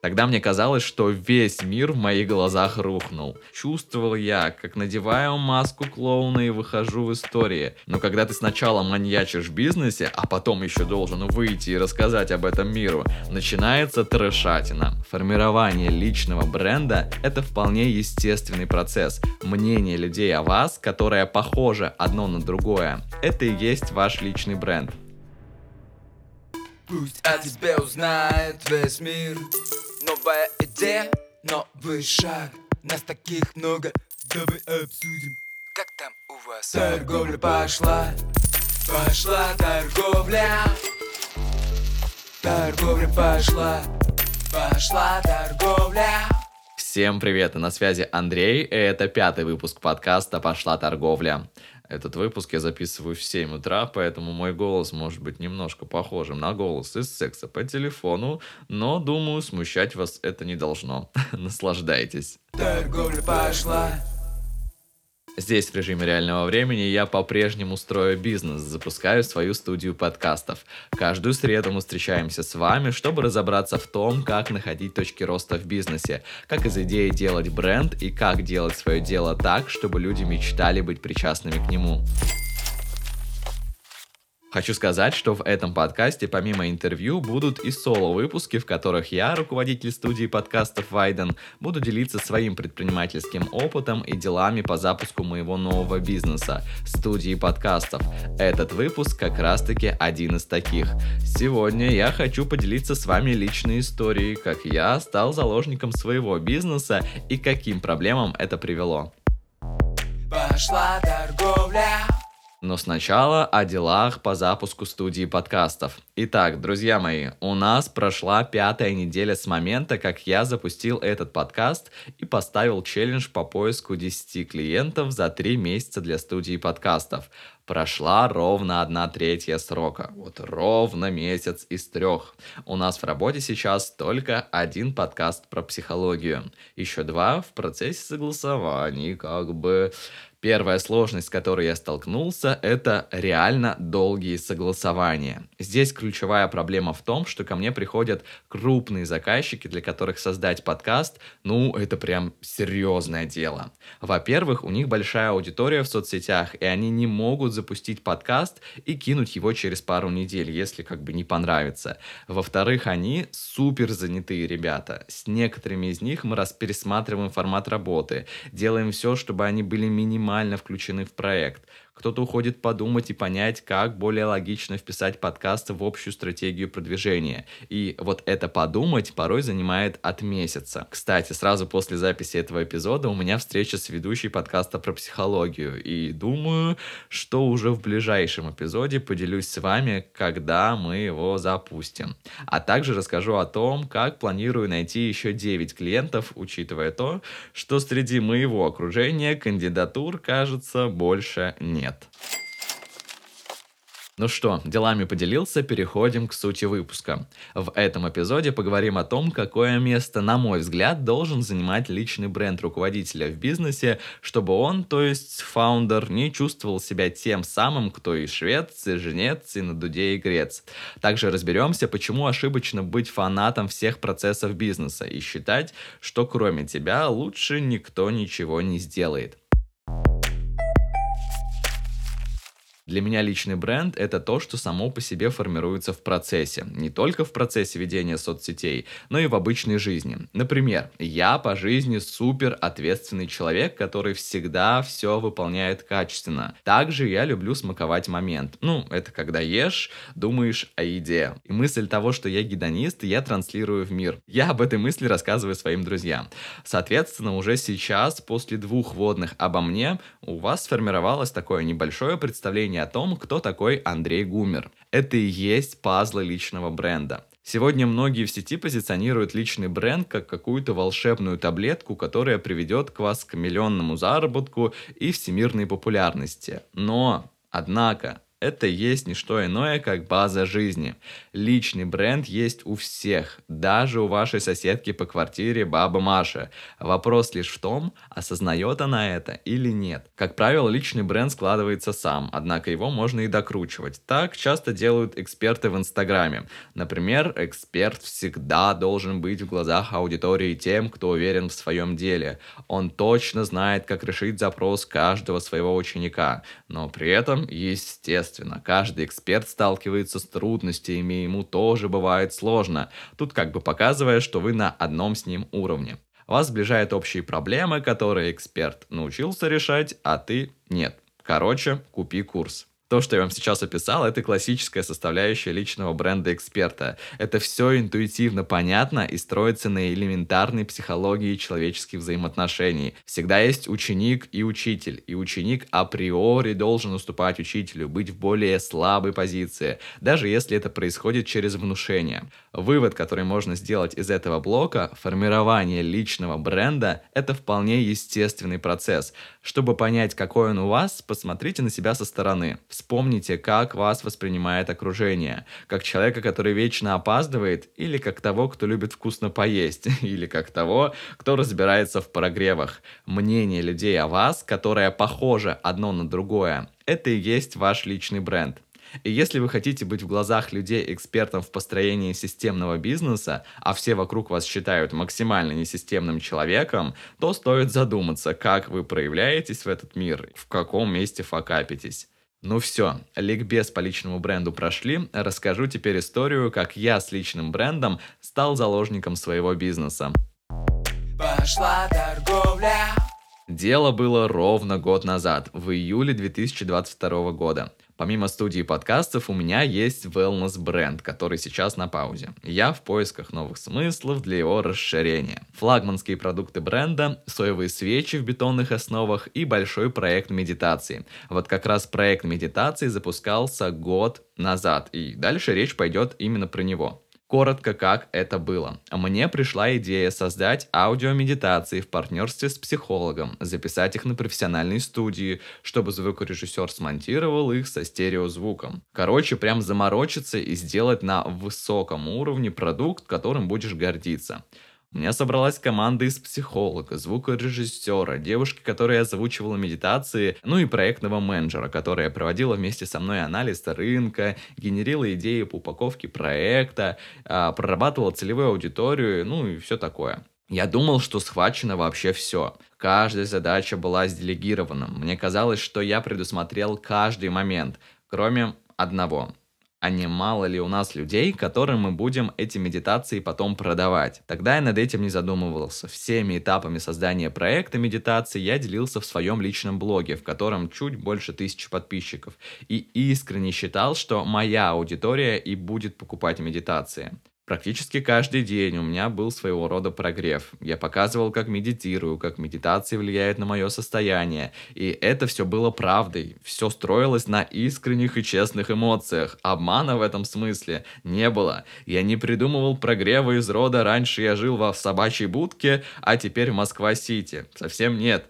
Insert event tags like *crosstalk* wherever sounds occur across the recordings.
Тогда мне казалось, что весь мир в моих глазах рухнул. Чувствовал я, как надеваю маску клоуна и выхожу в истории. Но когда ты сначала маньячишь в бизнесе, а потом еще должен выйти и рассказать об этом миру, начинается трешатина. Формирование личного бренда – это вполне естественный процесс. Мнение людей о вас, которое похоже одно на другое, это и есть ваш личный бренд. Пусть о тебе узнает весь мир Новая идея, новый шаг Нас таких много, давай обсудим Как там у вас? Торговля пошла, пошла торговля Торговля пошла, пошла торговля Всем привет, на связи Андрей, и это пятый выпуск подкаста «Пошла торговля». Этот выпуск я записываю в 7 утра, поэтому мой голос может быть немножко похожим на голос из секса по телефону, но, думаю, смущать вас это не должно. *laughs* Наслаждайтесь. Торговля пошла, Здесь в режиме реального времени я по-прежнему строю бизнес, запускаю свою студию подкастов. Каждую среду мы встречаемся с вами, чтобы разобраться в том, как находить точки роста в бизнесе, как из идеи делать бренд и как делать свое дело так, чтобы люди мечтали быть причастными к нему. Хочу сказать, что в этом подкасте помимо интервью будут и соло-выпуски, в которых я, руководитель студии подкастов Вайден, буду делиться своим предпринимательским опытом и делами по запуску моего нового бизнеса – студии подкастов. Этот выпуск как раз-таки один из таких. Сегодня я хочу поделиться с вами личной историей, как я стал заложником своего бизнеса и каким проблемам это привело. пошла торговля Но сначала о делах по запуску студии подкастов. Итак, друзья мои, у нас прошла пятая неделя с момента, как я запустил этот подкаст и поставил челлендж по поиску 10 клиентов за 3 месяца для студии подкастов. Прошла ровно одна третья срока. Вот ровно месяц из трех. У нас в работе сейчас только один подкаст про психологию. Еще два в процессе согласований, как бы... Первая сложность, с которой я столкнулся, это реально долгие согласования. Здесь ключевая проблема в том, что ко мне приходят крупные заказчики, для которых создать подкаст, ну, это прям серьезное дело. Во-первых, у них большая аудитория в соцсетях, и они не могут запустить подкаст и кинуть его через пару недель, если как бы не понравится. Во-вторых, они супер занятые ребята. С некоторыми из них мы раз пересматриваем формат работы, делаем все, чтобы они были минимально включены в проект. Кто-то уходит подумать и понять, как более логично вписать подкаст в общую стратегию продвижения. И вот это подумать порой занимает от месяца. Кстати, сразу после записи этого эпизода у меня встреча с ведущей подкаста про психологию. И думаю, что уже в ближайшем эпизоде поделюсь с вами, когда мы его запустим. А также расскажу о том, как планирую найти еще 9 клиентов, учитывая то, что среди моего окружения кандидатур, кажется, больше нет. Ну что, делами поделился, переходим к сути выпуска. В этом эпизоде поговорим о том, какое место, на мой взгляд, должен занимать личный бренд руководителя в бизнесе, чтобы он, то есть фаундер, не чувствовал себя тем самым, кто и швец, и женец, и на дуде и грец. Также разберемся, почему ошибочно быть фанатом всех процессов бизнеса и считать, что кроме тебя лучше никто ничего не сделает. Для меня личный бренд – это то, что само по себе формируется в процессе. Не только в процессе ведения соцсетей, но и в обычной жизни. Например, я по жизни супер ответственный человек, который всегда все выполняет качественно. Также я люблю смаковать момент. Ну, это когда ешь, думаешь о еде. И мысль того, что я гедонист, я транслирую в мир. Я об этой мысли рассказываю своим друзьям. Соответственно, уже сейчас, после двух водных обо мне, у вас сформировалось такое небольшое представление о том, кто такой Андрей Гумер. Это и есть пазлы личного бренда. Сегодня многие в сети позиционируют личный бренд как какую-то волшебную таблетку, которая приведет к вас к миллионному заработку и всемирной популярности. Но, однако, Это есть не что иное, как база жизни. Личный бренд есть у всех, даже у вашей соседки по квартире бабы Маши. Вопрос лишь в том, осознает она это или нет. Как правило, личный бренд складывается сам, однако его можно и докручивать. Так часто делают эксперты в Инстаграме. Например, эксперт всегда должен быть в глазах аудитории тем, кто уверен в своем деле. Он точно знает, как решить запрос каждого своего ученика, но при этом, естественно, каждый эксперт сталкивается с трудностями, и ему тоже бывает сложно. Тут как бы показывая, что вы на одном с ним уровне. Вас сближают общие проблемы, которые эксперт научился решать, а ты нет. Короче, купи курс. То, что я вам сейчас описал, это классическая составляющая личного бренда эксперта. Это все интуитивно понятно и строится на элементарной психологии человеческих взаимоотношений. Всегда есть ученик и учитель, и ученик априори должен уступать учителю, быть в более слабой позиции, даже если это происходит через внушение. Вывод, который можно сделать из этого блока, формирование личного бренда – это вполне естественный процесс. Чтобы понять, какой он у вас, посмотрите на себя со стороны. Вспомните, как вас воспринимает окружение. Как человека, который вечно опаздывает, или как того, кто любит вкусно поесть, *laughs* или как того, кто разбирается в прогревах. Мнение людей о вас, которое похоже одно на другое, это и есть ваш личный бренд. И если вы хотите быть в глазах людей экспертом в построении системного бизнеса, а все вокруг вас считают максимально несистемным человеком, то стоит задуматься, как вы проявляетесь в этот мир, в каком месте факапитесь. Ну все, ликбез по личному бренду прошли, расскажу теперь историю, как я с личным брендом стал заложником своего бизнеса. Пошла торговля. Дело было ровно год назад, в июле 2022 года. Помимо студии подкастов, у меня есть wellness бренд, который сейчас на паузе. Я в поисках новых смыслов для его расширения. Флагманские продукты бренда, соевые свечи в бетонных основах и большой проект медитации. Вот как раз проект медитации запускался год назад, и дальше речь пойдет именно про него. Коротко, как это было. Мне пришла идея создать аудиомедитации в партнерстве с психологом, записать их на профессиональной студии, чтобы звукорежиссер смонтировал их со стереозвуком. Короче, прям заморочиться и сделать на высоком уровне продукт, которым будешь гордиться. У меня собралась команда из психолога, звукорежиссера, девушки, которая озвучивала медитации, ну и проектного менеджера, которая проводила вместе со мной анализ рынка, генерила идеи по упаковке проекта, а, прорабатывала целевую аудиторию, ну и все такое. Я думал, что схвачено вообще все. Каждая задача была сделегирована. Мне казалось, что я предусмотрел каждый момент, кроме одного а не мало ли у нас людей, которым мы будем эти медитации потом продавать. Тогда я над этим не задумывался. Всеми этапами создания проекта медитации я делился в своем личном блоге, в котором чуть больше тысячи подписчиков. И искренне считал, что моя аудитория и будет покупать медитации. Практически каждый день у меня был своего рода прогрев. Я показывал, как медитирую, как медитация влияет на мое состояние. И это все было правдой. Все строилось на искренних и честных эмоциях. Обмана в этом смысле не было. Я не придумывал прогрева из рода «раньше я жил во собачьей будке, а теперь в Москва-Сити». Совсем нет.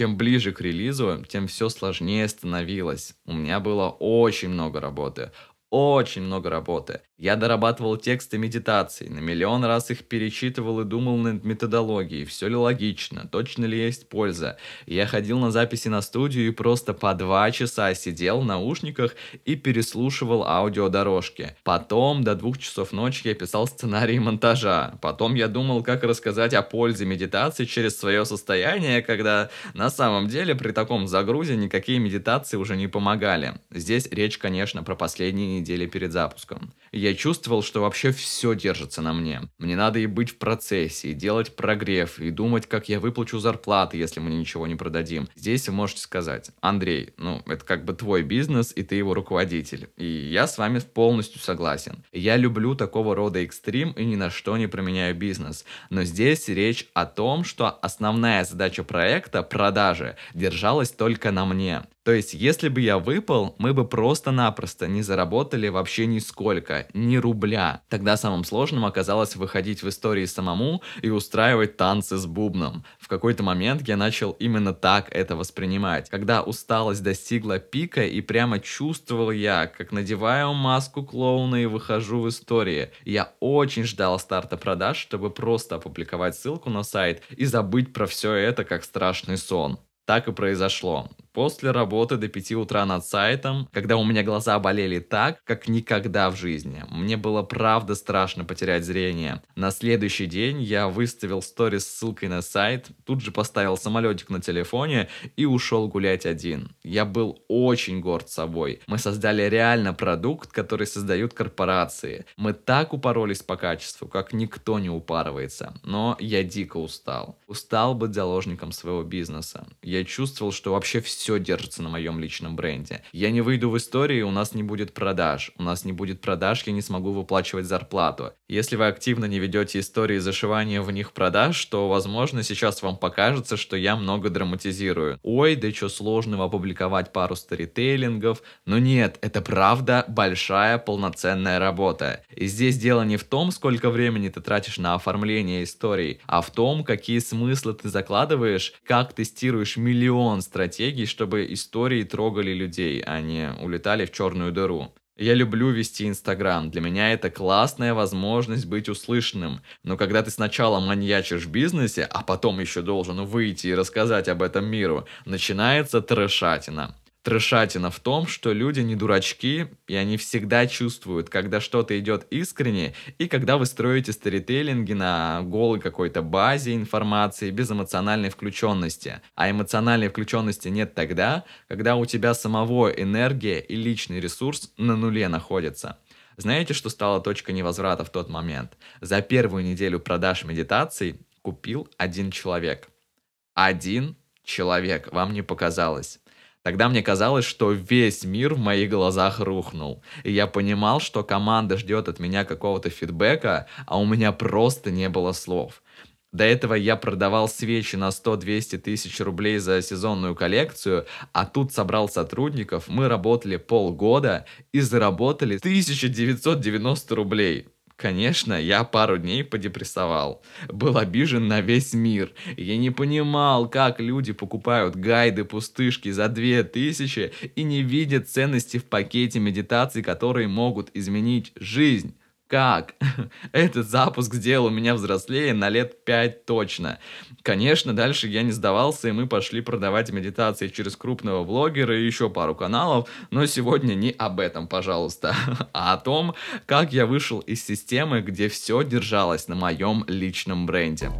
Чем ближе к релизу, тем все сложнее становилось. У меня было очень много работы очень много работы. Я дорабатывал тексты медитаций, на миллион раз их перечитывал и думал над методологией, все ли логично, точно ли есть польза. Я ходил на записи на студию и просто по два часа сидел в наушниках и переслушивал аудиодорожки. Потом до двух часов ночи я писал сценарий монтажа. Потом я думал, как рассказать о пользе медитации через свое состояние, когда на самом деле при таком загрузе никакие медитации уже не помогали. Здесь речь, конечно, про последние недели перед запуском. Я чувствовал, что вообще все держится на мне. Мне надо и быть в процессе, и делать прогрев, и думать, как я выплачу зарплаты, если мы ничего не продадим. Здесь вы можете сказать, Андрей, ну, это как бы твой бизнес, и ты его руководитель. И я с вами полностью согласен. Я люблю такого рода экстрим и ни на что не променяю бизнес. Но здесь речь о том, что основная задача проекта, продажи, держалась только на мне. То есть, если бы я выпал, мы бы просто-напросто не заработали вообще нисколько, ни рубля. Тогда самым сложным оказалось выходить в истории самому и устраивать танцы с бубном. В какой-то момент я начал именно так это воспринимать. Когда усталость достигла пика и прямо чувствовал я, как надеваю маску клоуна и выхожу в истории. Я очень ждал старта продаж, чтобы просто опубликовать ссылку на сайт и забыть про все это как страшный сон. Так и произошло. После работы до 5 утра над сайтом, когда у меня глаза болели так, как никогда в жизни. Мне было правда страшно потерять зрение. На следующий день я выставил сторис с ссылкой на сайт, тут же поставил самолетик на телефоне и ушел гулять один. Я был очень горд собой. Мы создали реально продукт, который создают корпорации. Мы так упоролись по качеству, как никто не упарывается. Но я дико устал. Устал быть заложником своего бизнеса. Я чувствовал, что вообще все все держится на моем личном бренде. Я не выйду в истории, у нас не будет продаж. У нас не будет продаж, я не смогу выплачивать зарплату. Если вы активно не ведете истории зашивания в них продаж, то, возможно, сейчас вам покажется, что я много драматизирую. Ой, да что сложного опубликовать пару старитейлингов. Но нет, это правда большая полноценная работа. И здесь дело не в том, сколько времени ты тратишь на оформление историй, а в том, какие смыслы ты закладываешь, как тестируешь миллион стратегий, чтобы истории трогали людей, а не улетали в черную дыру. Я люблю вести Инстаграм. Для меня это классная возможность быть услышанным. Но когда ты сначала маньячишь в бизнесе, а потом еще должен выйти и рассказать об этом миру, начинается трешатина. Трешатина в том, что люди не дурачки, и они всегда чувствуют, когда что-то идет искренне, и когда вы строите старителлинги на голой какой-то базе информации, без эмоциональной включенности. А эмоциональной включенности нет тогда, когда у тебя самого энергия и личный ресурс на нуле находятся. Знаете, что стала точка невозврата в тот момент? За первую неделю продаж медитаций купил один человек. Один человек, вам не показалось. Тогда мне казалось, что весь мир в моих глазах рухнул. И я понимал, что команда ждет от меня какого-то фидбэка, а у меня просто не было слов. До этого я продавал свечи на 100-200 тысяч рублей за сезонную коллекцию, а тут собрал сотрудников, мы работали полгода и заработали 1990 рублей. Конечно, я пару дней подепрессовал. Был обижен на весь мир. Я не понимал, как люди покупают гайды-пустышки за 2000 и не видят ценности в пакете медитаций, которые могут изменить жизнь. Как? *laughs* Этот запуск сделал меня взрослее на лет 5 точно. Конечно, дальше я не сдавался, и мы пошли продавать медитации через крупного блогера и еще пару каналов, но сегодня не об этом, пожалуйста, *laughs* а о том, как я вышел из системы, где все держалось на моем личном бренде.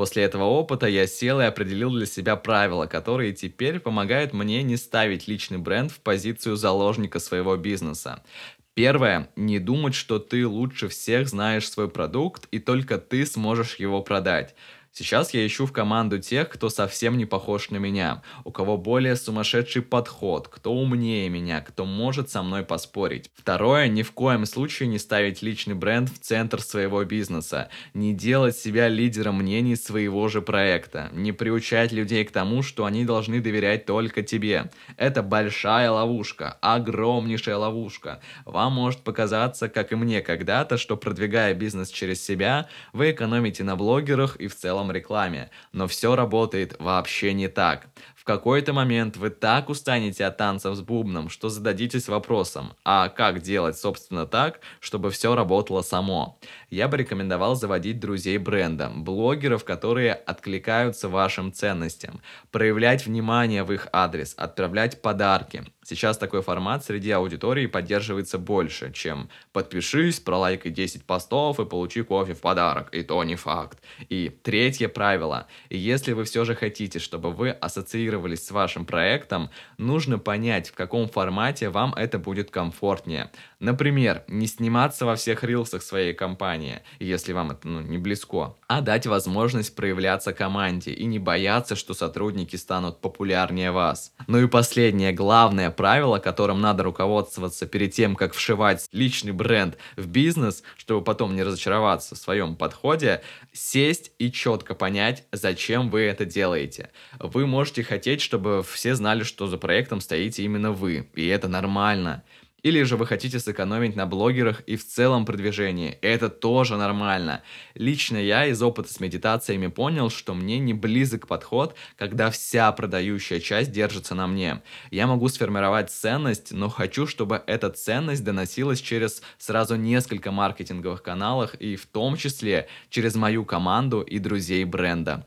После этого опыта я сел и определил для себя правила, которые теперь помогают мне не ставить личный бренд в позицию заложника своего бизнеса. Первое. Не думать, что ты лучше всех знаешь свой продукт и только ты сможешь его продать. Сейчас я ищу в команду тех, кто совсем не похож на меня, у кого более сумасшедший подход, кто умнее меня, кто может со мной поспорить. Второе, ни в коем случае не ставить личный бренд в центр своего бизнеса, не делать себя лидером мнений своего же проекта, не приучать людей к тому, что они должны доверять только тебе. Это большая ловушка, огромнейшая ловушка. Вам может показаться, как и мне когда-то, что продвигая бизнес через себя, вы экономите на блогерах и в целом целом рекламе, но все работает вообще не так. В какой-то момент вы так устанете от танцев с бубном, что зададитесь вопросом, а как делать, собственно, так, чтобы все работало само? Я бы рекомендовал заводить друзей бренда, блогеров, которые откликаются вашим ценностям, проявлять внимание в их адрес, отправлять подарки, Сейчас такой формат среди аудитории поддерживается больше, чем «подпишись, пролайкай 10 постов и получи кофе в подарок», и то не факт. И третье правило. Если вы все же хотите, чтобы вы ассоциировались с вашим проектом, нужно понять, в каком формате вам это будет комфортнее. Например, не сниматься во всех рилсах своей компании, если вам это ну, не близко, а дать возможность проявляться команде и не бояться, что сотрудники станут популярнее вас. Ну и последнее, главное правило, которым надо руководствоваться перед тем, как вшивать личный бренд в бизнес, чтобы потом не разочароваться в своем подходе, сесть и четко понять, зачем вы это делаете. Вы можете хотеть чтобы все знали, что за проектом стоите именно вы, и это нормально. Или же вы хотите сэкономить на блогерах и в целом продвижении. Это тоже нормально. Лично я из опыта с медитациями понял, что мне не близок подход, когда вся продающая часть держится на мне. Я могу сформировать ценность, но хочу, чтобы эта ценность доносилась через сразу несколько маркетинговых каналов и в том числе через мою команду и друзей бренда.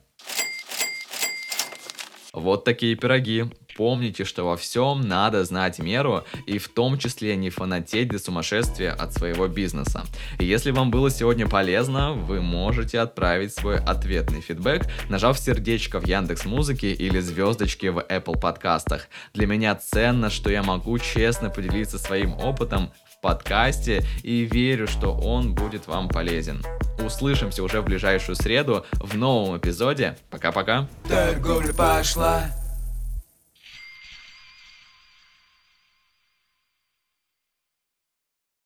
Вот такие пироги. Помните, что во всем надо знать меру и в том числе не фанатеть до сумасшествия от своего бизнеса. И если вам было сегодня полезно, вы можете отправить свой ответный фидбэк, нажав сердечко в Яндекс Музыке или звездочки в Apple подкастах. Для меня ценно, что я могу честно поделиться своим опытом в подкасте и верю, что он будет вам полезен. Услышимся уже в ближайшую среду в новом эпизоде. Пока-пока. Торговля пошла.